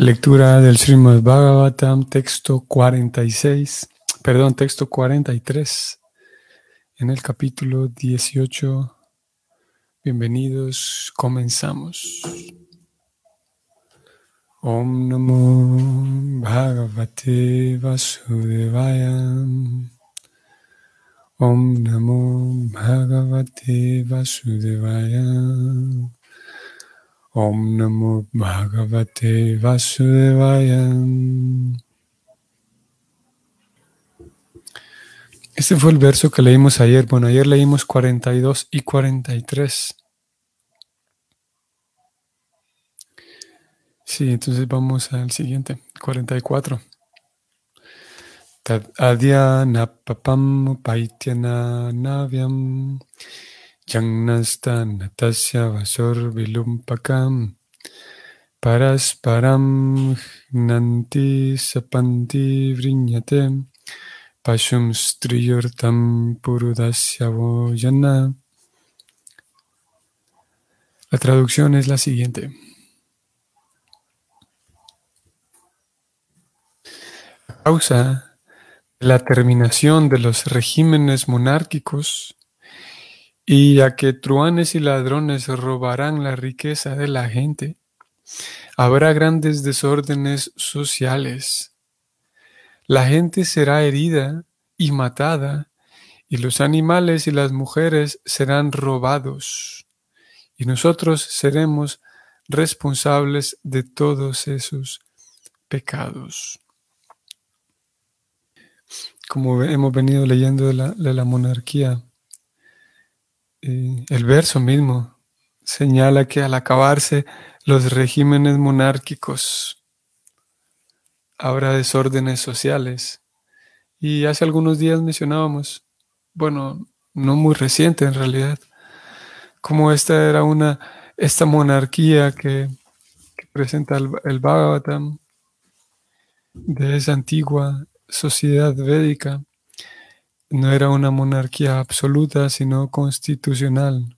Lectura del Srimad Bhagavatam, texto 46, perdón, texto 43, en el capítulo 18. Bienvenidos, comenzamos. Om Namo Bhagavate Vasudevaya. Om Namo Bhagavate Vasudevaya. Om Namo Bhagavate Vasudevaya. Este fue el verso que leímos ayer. Bueno, ayer leímos 42 y 43. Sí, entonces vamos al siguiente, 44. Tad adya napapam paityana navyam natasya vasor vilumpakam parasparam nanti sapanti vriñate pashum striyurtam purudasya voyana. La traducción es la siguiente. A causa de la terminación de los regímenes monárquicos, y ya que truanes y ladrones robarán la riqueza de la gente, habrá grandes desórdenes sociales. La gente será herida y matada, y los animales y las mujeres serán robados, y nosotros seremos responsables de todos esos pecados. Como hemos venido leyendo de la, de la monarquía, el verso mismo señala que al acabarse los regímenes monárquicos habrá desórdenes sociales. Y hace algunos días mencionábamos, bueno, no muy reciente en realidad, como esta era una, esta monarquía que, presenta el, el Bhagavatam de esa antigua sociedad védica, no era una monarquía absoluta, sino constitucional,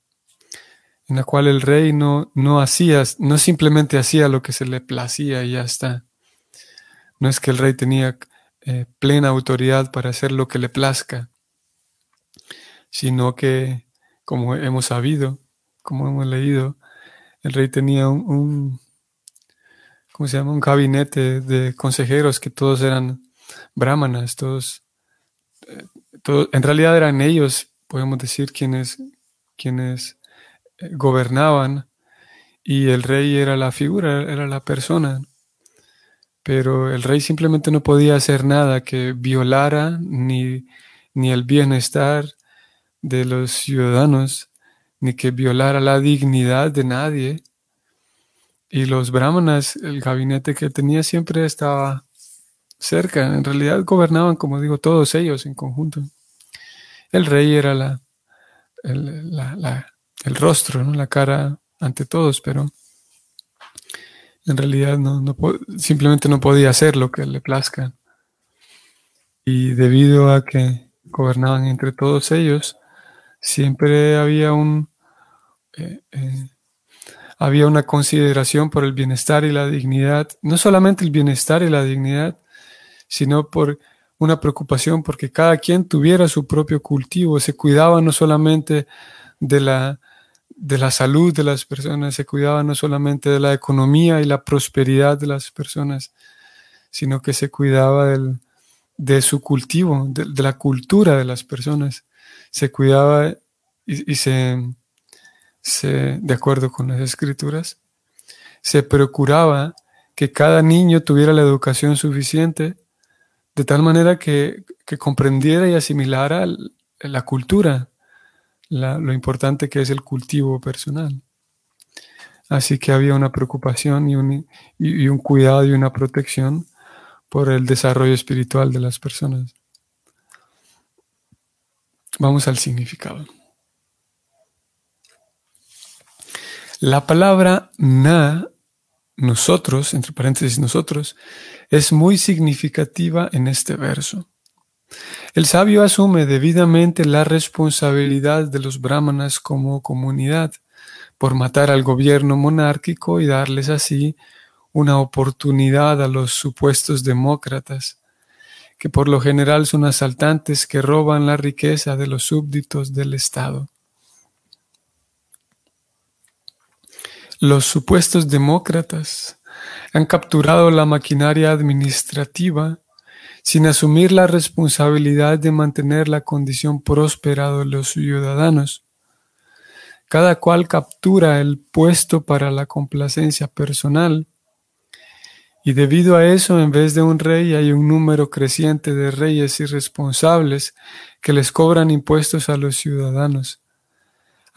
en la cual el rey no, hacía, no simplemente hacía lo que se le placía y ya está. No es que el rey tenía eh, plena autoridad para hacer lo que le plazca, sino que, como hemos sabido, como hemos leído, el rey tenía un, ¿cómo se llama? Un gabinete de consejeros que todos eran brahmanas, todos en realidad eran ellos, podemos decir, quienes, quienes eh, gobernaban y el rey era la figura, era la persona. Pero el rey simplemente no podía hacer nada que violara ni, ni el bienestar de los ciudadanos, ni que violara la dignidad de nadie. Y los brahmanas, el gabinete que tenía siempre estaba cerca. En realidad gobernaban, como digo, todos ellos en conjunto. El rey era la, el, rostro, ¿no? la cara ante todos, pero en realidad no, simplemente no podía hacer lo que le plazca. Y debido a que gobernaban entre todos ellos, siempre había un eh, eh, había una consideración por el bienestar y la dignidad, no solamente el bienestar y la dignidad, sino por una preocupación porque cada quien tuviera su propio cultivo, se cuidaba no solamente de la, de la salud de las personas, se cuidaba no solamente de la economía y la prosperidad de las personas, sino que se cuidaba de su cultivo, de, la cultura de las personas. Se cuidaba y, se, de acuerdo con las escrituras, se procuraba que cada niño tuviera la educación suficiente de tal manera que, comprendiera y asimilara la cultura, lo importante que es el cultivo personal. Así que había una preocupación y un, y un cuidado y una protección por el desarrollo espiritual de las personas. Vamos al significado. La palabra na nosotros, entre paréntesis nosotros, es muy significativa en este verso. El sabio asume debidamente la responsabilidad de los brahmanas como comunidad por matar al gobierno monárquico y darles así una oportunidad a los supuestos demócratas, que por lo general son asaltantes que roban la riqueza de los súbditos del Estado. Los supuestos demócratas han capturado la maquinaria administrativa sin asumir la responsabilidad de mantener la condición próspera de los ciudadanos. Cada cual captura el puesto para la complacencia personal. Y debido a eso, en vez de un rey, hay un número creciente de reyes irresponsables que les cobran impuestos a los ciudadanos.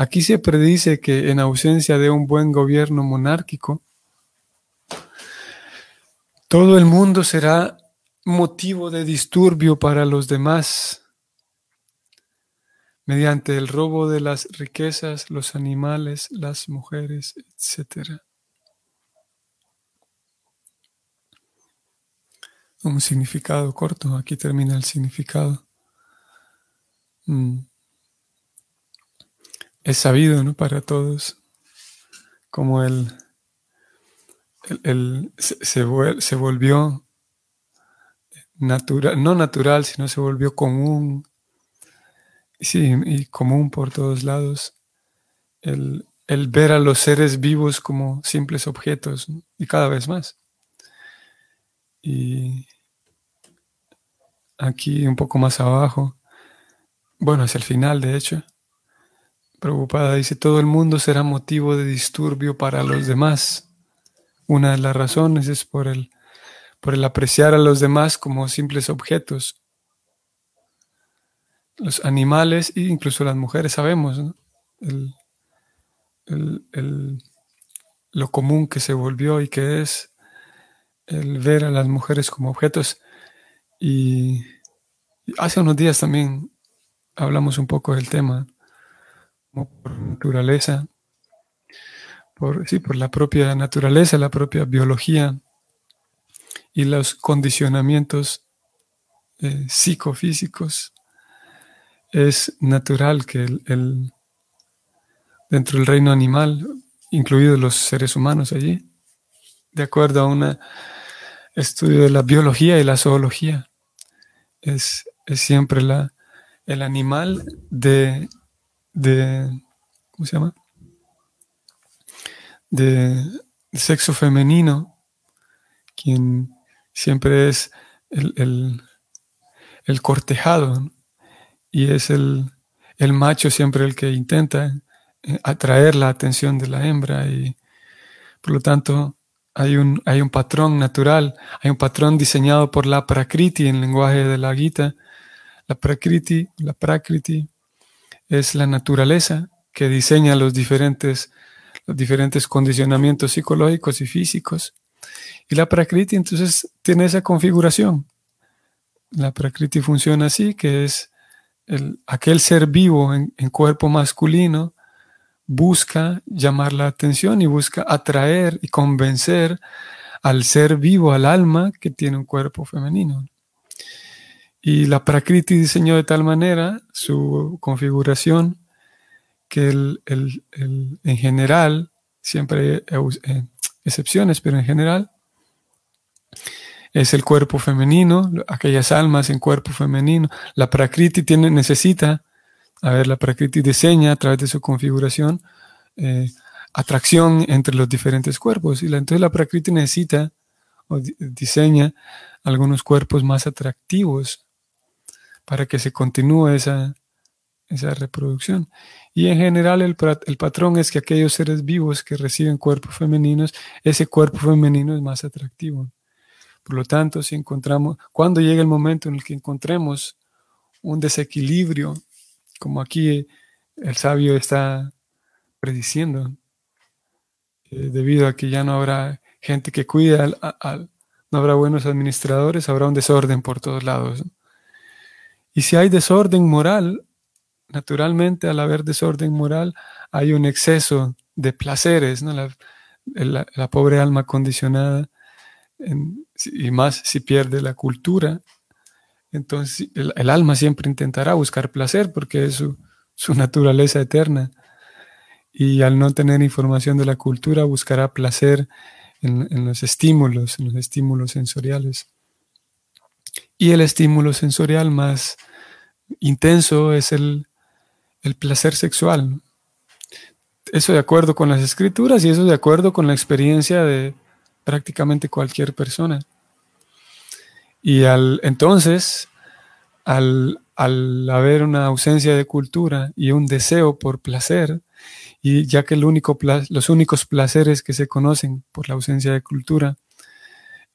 Aquí se predice que en ausencia de un buen gobierno monárquico, todo el mundo será motivo de disturbio para los demás mediante el robo de las riquezas, los animales, las mujeres, etc. Un significado corto, aquí termina el significado. Mm. Es sabido ¿no? para todos como el, el, se, se volvió natural, no natural, sino se volvió común, sí, y común por todos lados, el, ver a los seres vivos como simples objetos, y cada vez más. Y aquí un poco más abajo, bueno, hacia el final, de hecho, preocupada, dice, todo el mundo será motivo de disturbio para los demás. Una de las razones es por el por el apreciar a los demás como simples objetos. Los animales e incluso las mujeres sabemos lo común que se volvió y que es el ver a las mujeres como objetos. Y hace unos días también hablamos un poco del tema, como por naturaleza, por, sí, por la propia naturaleza, la propia biología y los condicionamientos eh, psicofísicos, es natural que el, dentro del reino animal, incluidos los seres humanos allí, de acuerdo a un estudio de la biología y la zoología, es, siempre la, el animal de, de, ¿cómo se llama? De sexo femenino, quien siempre es el, cortejado y es el, macho siempre el que intenta eh, atraer la atención de la hembra y por lo tanto hay un, hay un patrón natural, hay un patrón diseñado por la Prakriti en el lenguaje de la Gita. La Prakriti, la Prakriti es la naturaleza que diseña los diferentes, los diferentes condicionamientos psicológicos y físicos y la Prakriti entonces tiene esa configuración. La Prakriti funciona así, que es el, aquel ser vivo en, cuerpo masculino busca llamar la atención y busca atraer y convencer al ser vivo, al alma que tiene un cuerpo femenino. Y la Prakriti diseñó de tal manera su configuración que el, en general, siempre hay eh, excepciones, pero en general, es el cuerpo femenino, aquellas almas en cuerpo femenino. La Prakriti tiene, necesita, a ver, la Prakriti diseña a través de su configuración eh, atracción entre los diferentes cuerpos. Y la, entonces la Prakriti necesita o diseña algunos cuerpos más atractivos para que se continúe esa, esa reproducción. Y en general el, el, patrón es que aquellos seres vivos que reciben cuerpos femeninos, ese cuerpo femenino es más atractivo. Por lo tanto, si encontramos, cuando llega el momento en el que encontremos un desequilibrio, como aquí el sabio está prediciendo, eh, debido a que ya no habrá gente que cuida, al, no habrá buenos administradores, habrá un desorden por todos lados. Y si hay desorden moral, naturalmente al haber desorden moral hay un exceso de placeres, ¿no? la, pobre alma condicionada y más si pierde la cultura, entonces el, alma siempre intentará buscar placer porque es su, naturaleza eterna. Y al no tener información de la cultura, buscará placer en, los estímulos, en los estímulos sensoriales. Y el estímulo sensorial más intenso es el, el placer sexual. Eso de acuerdo con las escrituras y eso de acuerdo con la experiencia de prácticamente cualquier persona. Y al, entonces, al, al haber una ausencia de cultura y un deseo por placer, y ya que los únicos placeres que se conocen por la ausencia de cultura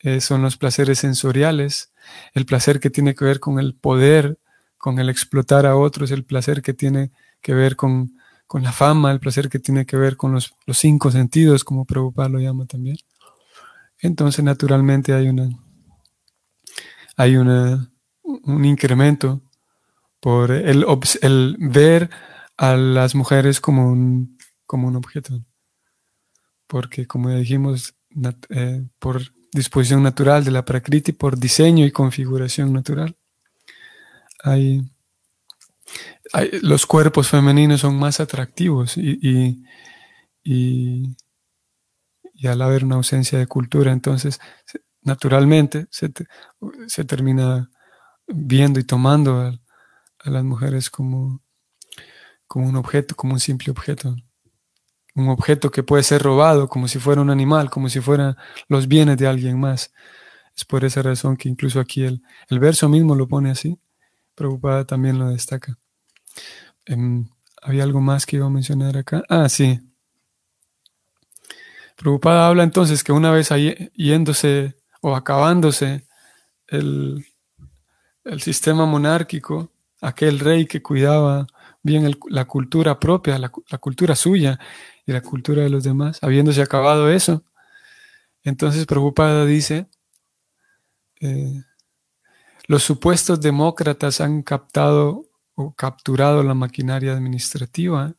eh, son los placeres sensoriales, el placer que tiene que ver con el poder, con el explotar a otros, el placer que tiene que ver con, la fama, el placer que tiene que ver con los, cinco sentidos, como Prabhupada lo llama también. Entonces, naturalmente hay una hay una, un incremento por el, el ver a las mujeres como un, como un objeto. Porque, como ya dijimos, eh, por disposición natural de la Prakriti, por diseño y configuración natural, hay, los cuerpos femeninos son más atractivos y, y, al haber una ausencia de cultura, entonces naturalmente se, se termina viendo y tomando a, a, las mujeres como, como un objeto, como un simple objeto un objeto que puede ser robado como si fuera un animal, como si fueran los bienes de alguien más. Es por esa razón que incluso aquí el, el verso mismo lo pone así. Preocupada también lo destaca. Em, ¿Había algo más que iba a mencionar acá? Ah, sí. Preocupada habla entonces que una vez yéndose o acabándose el, el sistema monárquico, aquel rey que cuidaba bien la cultura propia, la, cultura suya y la cultura de los demás, habiéndose acabado eso. Entonces, preocupada dice, eh, los supuestos demócratas han captado o capturado la maquinaria administrativa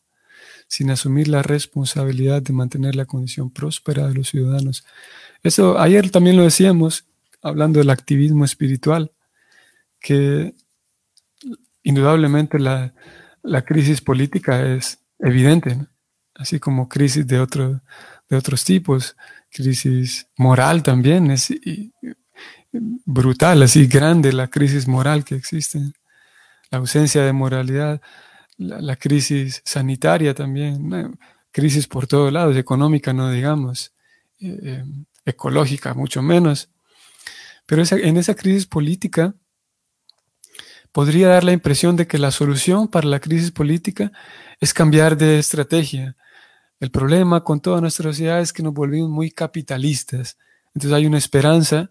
sin asumir la responsabilidad de mantener la condición próspera de los ciudadanos. Eso ayer también lo decíamos, hablando del activismo espiritual, que indudablemente la, la crisis política es evidente, así como crisis de, de otros tipos, crisis moral también, es brutal, así grande la crisis moral que existe, la ausencia de moralidad, la, crisis sanitaria también, crisis por todos lados, económica no digamos, eh, eh, ecológica mucho menos, pero en esa crisis política, podría dar la impresión de que la solución para la crisis política es cambiar de estrategia. El problema con toda nuestra sociedad es que nos volvimos muy capitalistas. Entonces hay una esperanza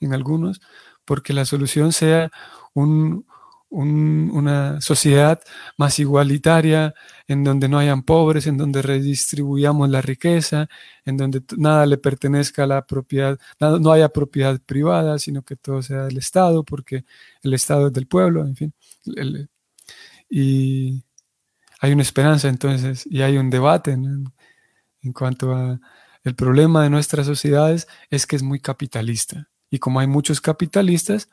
en algunos porque la solución sea un, una sociedad más igualitaria, en donde no hayan pobres, en donde redistribuyamos la riqueza, en donde nada le pertenezca a la propiedad, no haya propiedad privada, sino que todo sea del Estado, porque el Estado es del pueblo, en fin. y hay una esperanza entonces, y hay un debate en cuanto a el problema de nuestras sociedades es que es muy capitalista. Y como hay muchos capitalistas,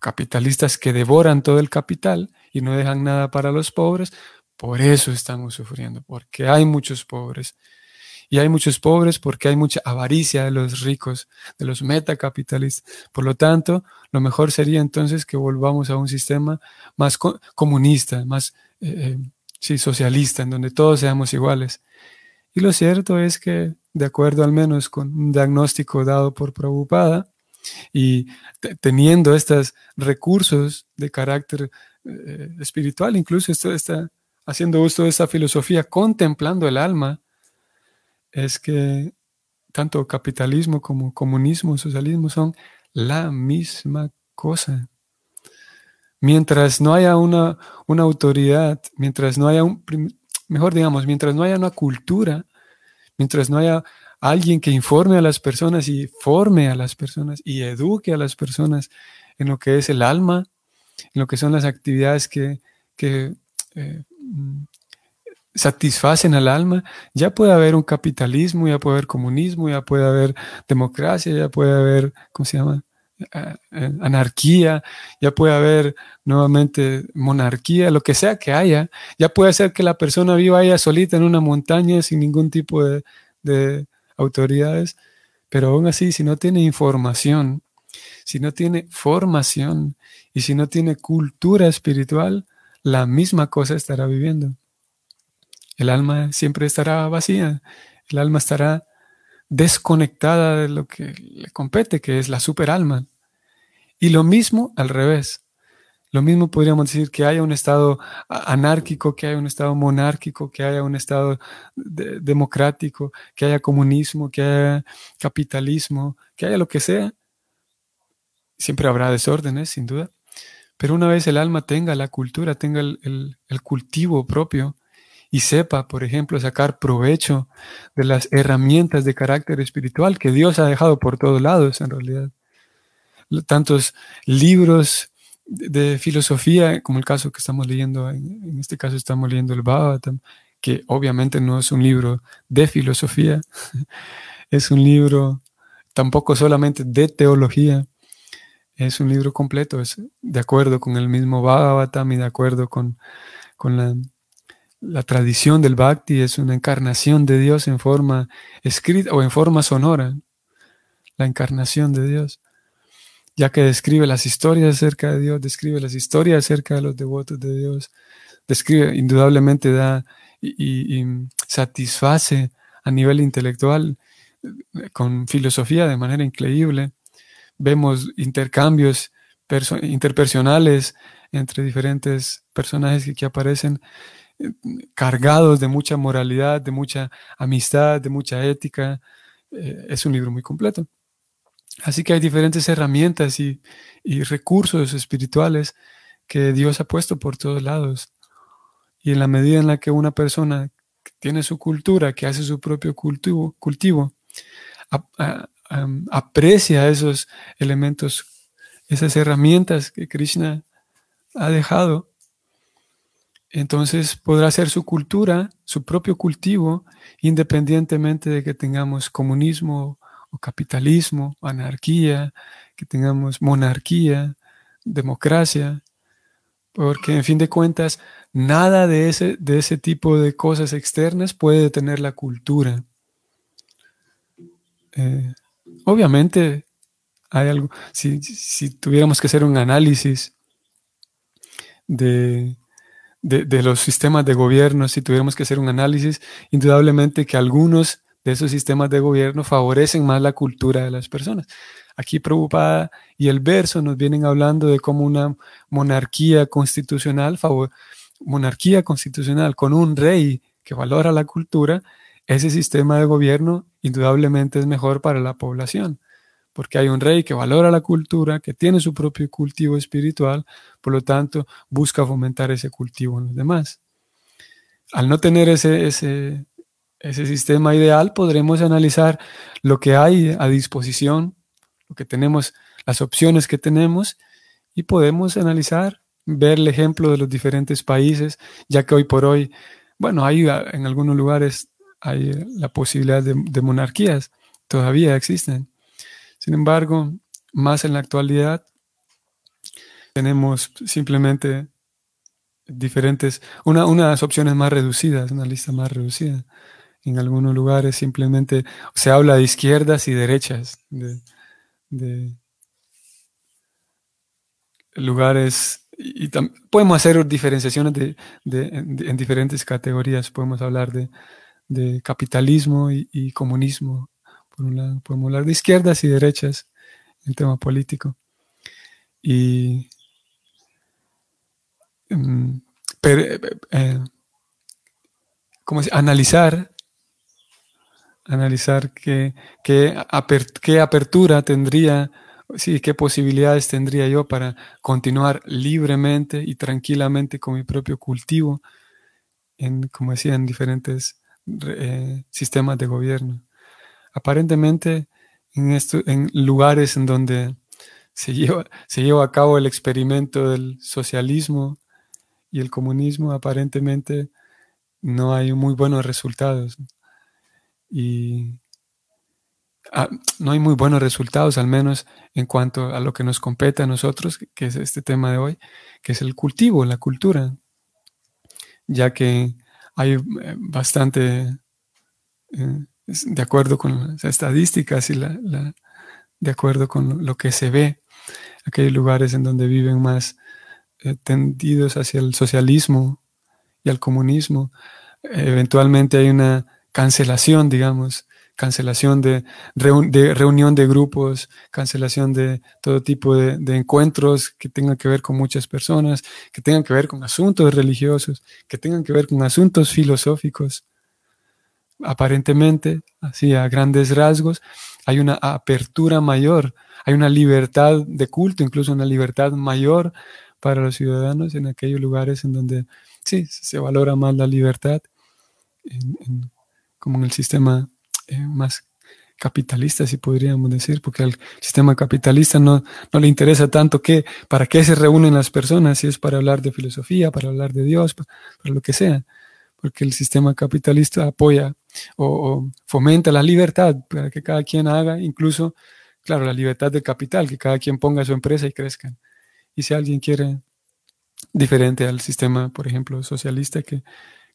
capitalistas que devoran todo el capital y no dejan nada para los pobres, por eso estamos sufriendo, porque hay muchos pobres. Y hay muchos pobres porque hay mucha avaricia de los ricos, de los metacapitalistas. Por lo tanto, lo mejor sería entonces que volvamos a un sistema más comunista, más eh, eh, socialista, en donde todos seamos iguales. Y lo cierto es que, de acuerdo al menos con un diagnóstico dado por Prabhupada, y teniendo estos recursos de carácter eh, espiritual, incluso esto está haciendo uso de esa filosofía, contemplando el alma, es que tanto capitalismo como comunismo, socialismo son la misma cosa. Mientras no haya una, una autoridad, mientras no haya un, mejor digamos, mientras no haya una cultura, mientras no haya alguien que informe a las personas y forme a las personas y eduque a las personas en lo que es el alma, en lo que son las actividades que, eh, mm, satisfacen al alma, ya puede haber un capitalismo, ya puede haber comunismo, ya puede haber democracia, ya puede haber, ¿cómo se llama? Anarquía, ya puede haber nuevamente monarquía, lo que sea que haya, ya puede ser que la persona viva ella solita en una montaña sin ningún tipo de, autoridades, Pero aún así, si no tiene información, si no tiene formación y si no tiene cultura espiritual, la misma cosa estará viviendo. El alma siempre estará vacía, el alma estará desconectada de lo que le compete, que es la superalma. Y lo mismo al revés. Lo mismo podríamos decir que haya un estado anárquico, que haya un estado monárquico, que haya un estado democrático, que haya comunismo, que haya capitalismo, que haya lo que sea. Siempre habrá desórdenes, sin duda. Pero una vez el alma tenga la cultura, tenga el, el cultivo propio y sepa, por ejemplo, sacar provecho de las herramientas de carácter espiritual que Dios ha dejado por todos lados, en realidad. Tantos libros, de filosofía, como el caso que estamos leyendo, en, este caso estamos leyendo el Bhagavatam, que obviamente no es un libro de filosofía, es un libro tampoco solamente de teología, es un libro completo, es de acuerdo con el mismo Bhagavatam y de acuerdo con, con la, la tradición del Bhakti, es una encarnación de Dios en forma escrita o en forma sonora, la encarnación de Dios ya que describe las historias acerca de Dios, describe las historias acerca de los devotos de Dios, describe, indudablemente da y, satisface a nivel intelectual eh, con filosofía de manera increíble. Vemos intercambios interpersonales entre diferentes personajes que aquí aparecen eh, cargados de mucha moralidad, de mucha amistad, de mucha ética. Eh, es un libro muy completo. Así que hay diferentes herramientas y, recursos espirituales que Dios ha puesto por todos lados. Y en la medida en la que una persona tiene su cultura, que hace su propio cultivo, cultivo aprecia esos elementos, esas herramientas que Krishna ha dejado, entonces podrá hacer su cultura, su propio cultivo, independientemente de que tengamos comunismo o capitalismo, anarquía, que tengamos monarquía, democracia, porque en fin de cuentas, nada de ese, de ese tipo de cosas externas puede detener la cultura. Eh, obviamente, hay algo, si, si, tuviéramos que hacer un análisis de, de, los sistemas de gobierno, si tuviéramos que hacer un análisis, indudablemente que algunos de esos sistemas de gobierno favorecen más la cultura de las personas. Aquí Preocupada y el verso nos vienen hablando de cómo una monarquía constitucional, monarquía constitucional con un rey que valora la cultura, ese sistema de gobierno indudablemente es mejor para la población, porque hay un rey que valora la cultura, que tiene su propio cultivo espiritual, por lo tanto busca fomentar ese cultivo en los demás. Al no tener ese, ese sistema ideal, podremos analizar lo que hay a disposición, lo que tenemos, las opciones que tenemos, y podemos analizar, ver el ejemplo de los diferentes países, ya que hoy por hoy, bueno, hay en algunos lugares hay la posibilidad de, monarquías, todavía existen. Sin embargo, más en la actualidad, tenemos simplemente diferentes, una, unas opciones más reducidas, una lista más reducida en algunos lugares simplemente se habla de izquierdas y derechas, de, lugares, y, podemos hacer diferenciaciones de, en, diferentes categorías, podemos hablar de, capitalismo y, comunismo, por un lado, podemos hablar de izquierdas y derechas en tema político. Y mm, eh, eh, analizar analizar qué, qué, apertura tendría, sí, qué posibilidades tendría yo para continuar libremente y tranquilamente con mi propio cultivo, en, como decía, en diferentes eh, sistemas de gobierno. Aparentemente, en, esto, en lugares en donde se lleva, se lleva a cabo el experimento del socialismo y el comunismo, aparentemente no hay muy buenos resultados y ah, no hay muy buenos resultados, al menos en cuanto a lo que nos compete a nosotros, que es este tema de hoy, que es el cultivo, la cultura, ya que hay eh, bastante eh, de acuerdo con las estadísticas y la, de acuerdo con lo que se ve, aquellos lugares en donde viven más eh, tendidos hacia el socialismo y al comunismo, eventualmente hay una cancelación, digamos, cancelación de, reunión de grupos, cancelación de todo tipo de, encuentros que tengan que ver con muchas personas, que tengan que ver con asuntos religiosos, que tengan que ver con asuntos filosóficos. Aparentemente, así a grandes rasgos, hay una apertura mayor, hay una libertad de culto, incluso una libertad mayor para los ciudadanos en aquellos lugares en donde sí se valora más la libertad, como en el sistema eh, más capitalista, si podríamos decir, porque al sistema capitalista no, no, le interesa tanto que, para qué se reúnen las personas, si es para hablar de filosofía, para hablar de Dios, para, lo que sea, porque el sistema capitalista apoya o, fomenta la libertad para que cada quien haga, incluso, claro, la libertad del capital, que cada quien ponga su empresa y crezcan. Y si alguien quiere diferente al sistema, por ejemplo, socialista, que,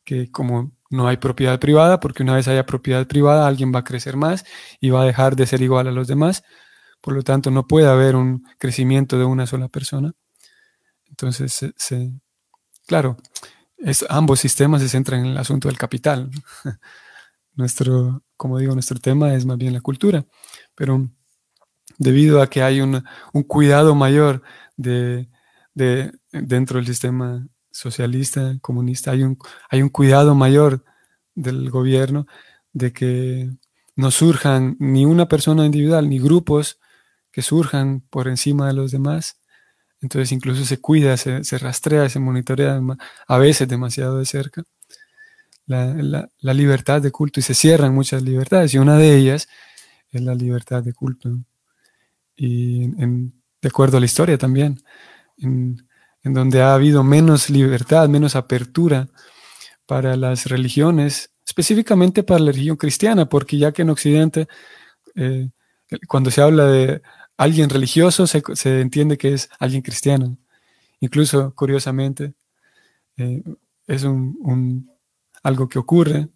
que como no hay propiedad privada, porque una vez haya propiedad privada, alguien va a crecer más y va a dejar de ser igual a los demás. Por lo tanto, no puede haber un crecimiento de una sola persona. Entonces, claro, ambos sistemas se centran en el asunto del capital. nuestro, como digo, nuestro tema es más bien la cultura, pero debido a que hay un, cuidado mayor de, de, dentro del sistema socialista, comunista, hay un, hay un cuidado mayor del gobierno de que no surjan ni una persona individual ni grupos que surjan por encima de los demás. Entonces incluso se cuida, se, rastrea, se monitorea a veces demasiado de cerca la, libertad de culto y se cierran muchas libertades y una de ellas es la libertad de culto. Y de acuerdo a la historia también, en, en donde ha habido menos libertad, menos apertura para las religiones, específicamente para la religión cristiana, porque ya que en Occidente, eh, cuando se habla de alguien religioso, se, entiende que es alguien cristiano. Incluso, curiosamente, eh, es un, algo que ocurre,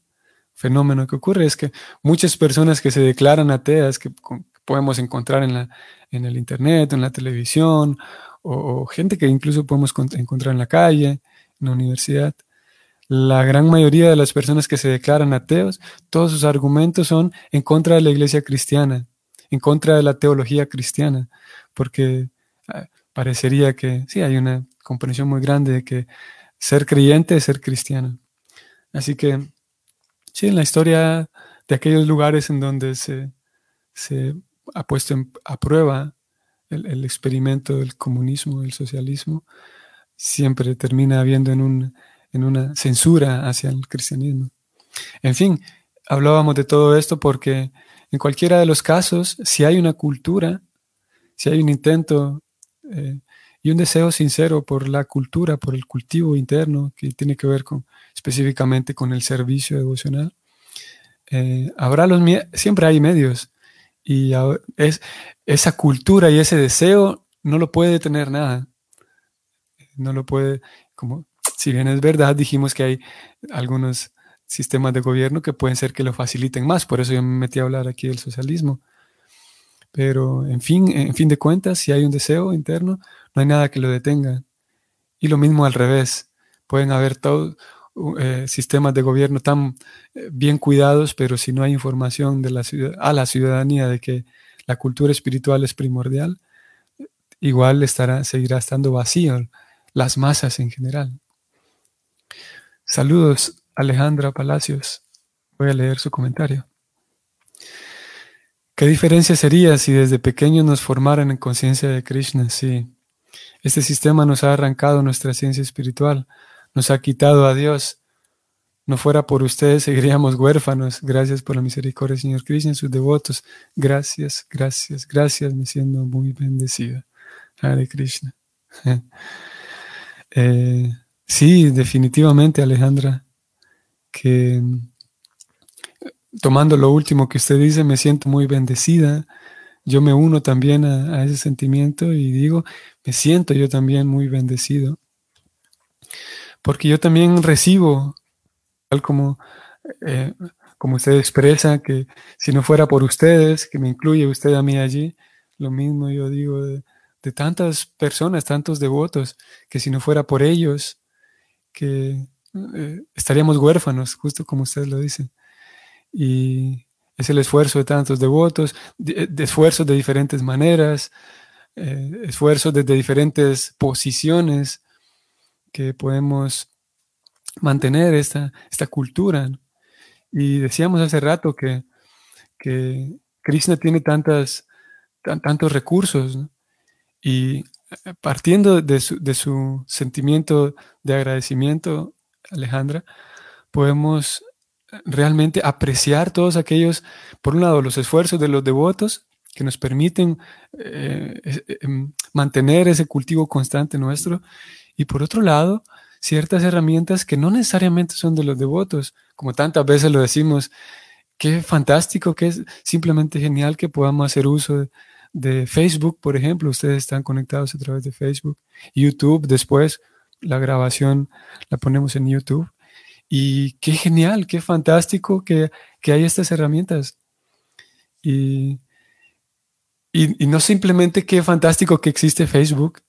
fenómeno que ocurre, es que muchas personas que se declaran ateas, que, podemos encontrar en, la, en el Internet, en la televisión, o, gente que incluso podemos encontrar en la calle, en la universidad. La gran mayoría de las personas que se declaran ateos, todos sus argumentos son en contra de la iglesia cristiana, en contra de la teología cristiana, porque ah, parecería que sí, hay una comprensión muy grande de que ser creyente es ser cristiano. Así que, sí, en la historia de aquellos lugares en donde se, se ha puesto a prueba el, experimento del comunismo, del socialismo, siempre termina habiendo en, un, en una censura hacia el cristianismo. En fin, hablábamos de todo esto porque en cualquiera de los casos, si hay una cultura, si hay un intento eh, y un deseo sincero por la cultura, por el cultivo interno que tiene que ver con específicamente con el servicio devocional, eh, habrá los siempre hay medios y es, esa cultura y ese deseo no lo puede tener nada. No lo puede, como si bien es verdad, dijimos que hay algunos sistemas de gobierno que pueden ser que lo faciliten más, por eso yo me metí a hablar aquí del socialismo. Pero en fin, en fin de cuentas, si hay un deseo interno, no hay nada que lo detenga. Y lo mismo al revés. Pueden haber todos eh, sistemas de gobierno tan eh, bien cuidados, pero si no hay información de la a la ciudadanía de que la cultura espiritual es primordial, igual estará, seguirá estando vacío las masas en general. Saludos, Alejandra Palacios. Voy a leer su comentario. ¿Qué diferencia sería si desde pequeños nos formaran en conciencia de Krishna? Sí. Este sistema nos ha arrancado nuestra ciencia espiritual, nos ha quitado a Dios. No fuera por ustedes, seguiríamos huérfanos. Gracias por la misericordia, Señor Cristo, en sus devotos. Gracias, gracias, gracias, me siento muy bendecida. Hare Krishna. Eh, sí, definitivamente, Alejandra, que tomando lo último que usted dice, me siento muy bendecida. Yo me uno también a ese sentimiento y digo, me siento yo también muy bendecido porque yo también recibo, tal como eh, como usted expresa, que si no fuera por ustedes, que me incluye usted a mí allí, lo mismo yo digo de, tantas personas, tantos devotos, que si no fuera por ellos, que eh, estaríamos huérfanos, justo como usted lo dice. Y es el esfuerzo de tantos devotos, de, esfuerzos de diferentes maneras, eh, esfuerzos desde diferentes posiciones que podemos mantener esta, esta cultura. Y decíamos hace rato que, que Krishna tiene tantas, tantos recursos y eh, partiendo de su, de su sentimiento de agradecimiento, Alejandra, podemos realmente apreciar todos aquellos, por un lado, los esfuerzos de los devotos que nos permiten eh, em, mantener ese cultivo constante nuestro, y por otro lado, ciertas herramientas que no necesariamente son de los devotos, como tantas veces lo decimos, qué fantástico, que es simplemente genial que podamos hacer uso de, Facebook, por ejemplo, ustedes están conectados a través de Facebook, YouTube, después la grabación la ponemos en YouTube. Y qué genial, qué fantástico que, hay estas herramientas. Y, y, no simplemente qué fantástico que existe Facebook,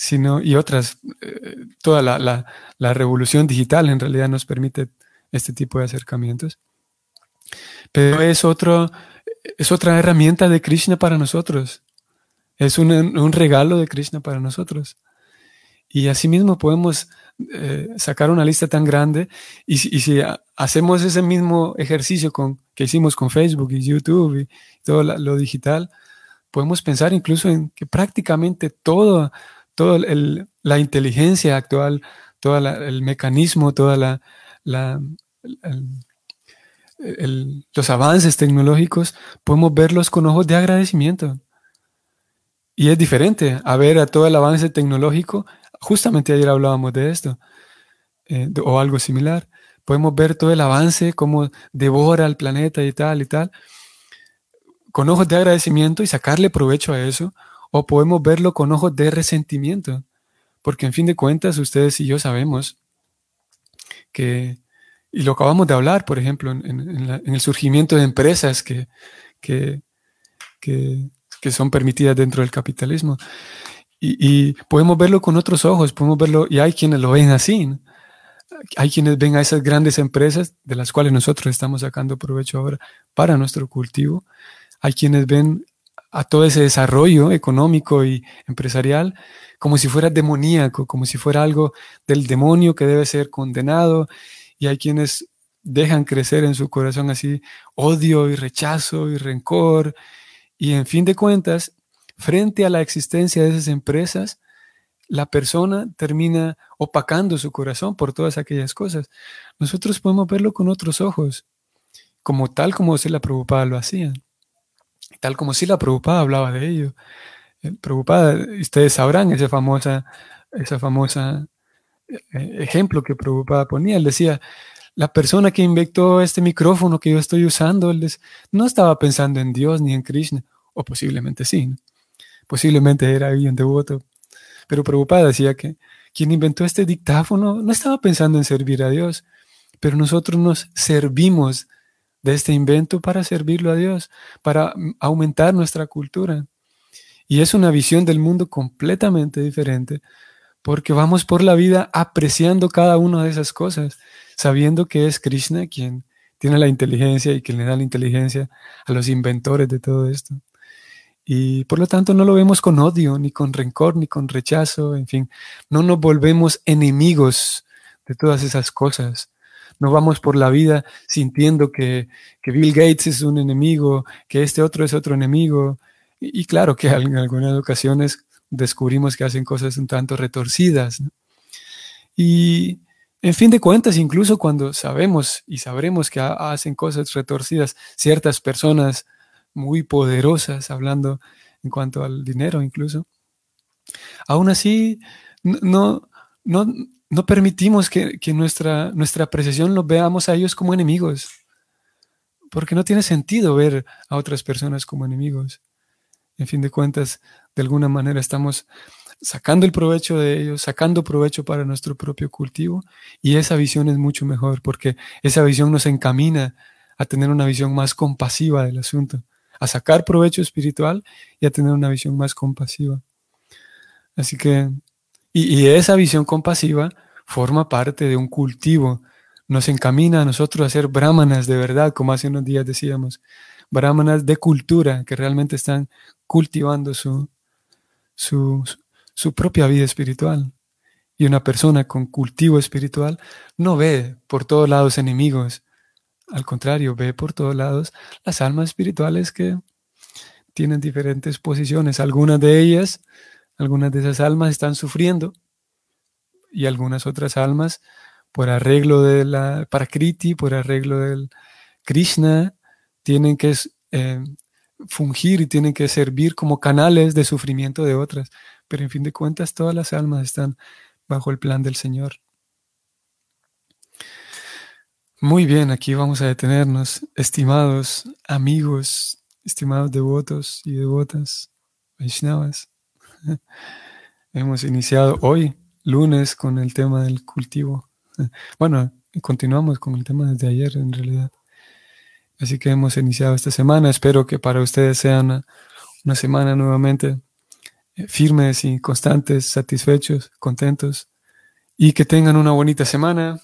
sino y otras, eh, toda la, la, revolución digital en realidad nos permite este tipo de acercamientos. Pero es, otro, es otra herramienta de Krishna para nosotros. Es un, un regalo de Krishna para nosotros. Y asimismo podemos eh, sacar una lista tan grande y, si hacemos ese mismo ejercicio con, que hicimos con Facebook y YouTube y todo lo digital, podemos pensar incluso en que prácticamente todo toda la inteligencia actual, todo el mecanismo, toda la, los avances tecnológicos, podemos verlos con ojos de agradecimiento. Y es diferente a ver a todo el avance tecnológico. Justamente ayer hablábamos de esto, eh, o algo similar. Podemos ver todo el avance, cómo devora el planeta y tal y tal, con ojos de agradecimiento y sacarle provecho a eso, o podemos verlo con ojos de resentimiento, porque en fin de cuentas ustedes y yo sabemos que, y lo acabamos de hablar, por ejemplo, en, el surgimiento de empresas que, que, son permitidas dentro del capitalismo. Y, podemos verlo con otros ojos, podemos verlo, y hay quienes lo ven así. Hay quienes ven a esas grandes empresas de las cuales nosotros estamos sacando provecho ahora para nuestro cultivo. Hay quienes ven a todo ese desarrollo económico y empresarial como si fuera demoníaco, como si fuera algo del demonio que debe ser condenado. Y hay quienes dejan crecer en su corazón así odio y rechazo y rencor. Y en fin de cuentas, frente a la existencia de esas empresas, la persona termina opacando su corazón por todas aquellas cosas. Nosotros podemos verlo con otros ojos, como tal como se la preocupaba lo hacían tal como si la Prabhupada hablaba de ello. El Prabhupada, ustedes sabrán ese famosa, esa famosa eh, ejemplo que Prabhupada ponía. Él decía, la persona que inventó este micrófono que yo estoy usando, él no estaba pensando en Dios ni en Krishna, o posiblemente sí, posiblemente era alguien devoto, pero Prabhupada decía que quien inventó este dictáfono no estaba pensando en servir a Dios, pero nosotros nos servimos de este invento para servirlo a Dios, para mm, aumentar nuestra cultura. Y es una visión del mundo completamente diferente, porque vamos por la vida apreciando cada una de esas cosas, sabiendo que es Krishna quien tiene la inteligencia y quien le da la inteligencia a los inventores de todo esto. Y por lo tanto no lo vemos con odio, ni con rencor, ni con rechazo, en fin, no nos volvemos enemigos de todas esas cosas, no vamos por la vida sintiendo que, Bill Gates es un enemigo, que este otro es otro enemigo. Y, claro que en algunas ocasiones descubrimos que hacen cosas un tanto retorcidas. Y en fin de cuentas, incluso cuando sabemos y sabremos que hacen cosas retorcidas ciertas personas muy poderosas, hablando en cuanto al dinero incluso, aún así no, no, no permitimos que, nuestra, nuestra apreciación los veamos a ellos como enemigos, porque no tiene sentido ver a otras personas como enemigos. En fin de cuentas, de alguna manera estamos sacando el provecho de ellos, sacando provecho para nuestro propio cultivo, y esa visión es mucho mejor, porque esa visión nos encamina a tener una visión más compasiva del asunto, a sacar provecho espiritual y a tener una visión más compasiva. Así que, y, esa visión compasiva forma parte de un cultivo, nos encamina a nosotros a ser brahmanas de verdad, como hace unos días decíamos, brahmanas de cultura que realmente están cultivando su, su, su propia vida espiritual. Y una persona con cultivo espiritual no ve por todos lados enemigos, al contrario, ve por todos lados las almas espirituales que tienen diferentes posiciones. Algunas de ellas, algunas de esas almas están sufriendo y algunas otras almas por arreglo de la Prakriti, por arreglo del Krishna, tienen que eh, fungir y tienen que servir como canales de sufrimiento de otras. Pero en fin de cuentas, todas las almas están bajo el plan del Señor. Muy bien, aquí vamos a detenernos, estimados amigos, estimados devotos y devotas, Vaishnavas. Hemos iniciado hoy, lunes, con el tema del cultivo. Bueno, continuamos con el tema desde ayer en realidad. Así que hemos iniciado esta semana. Espero que para ustedes sea una, una semana nuevamente eh, firmes y constantes, satisfechos, contentos y que tengan una bonita semana,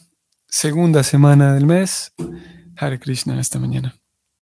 segunda semana del mes. Hare Krishna esta mañana.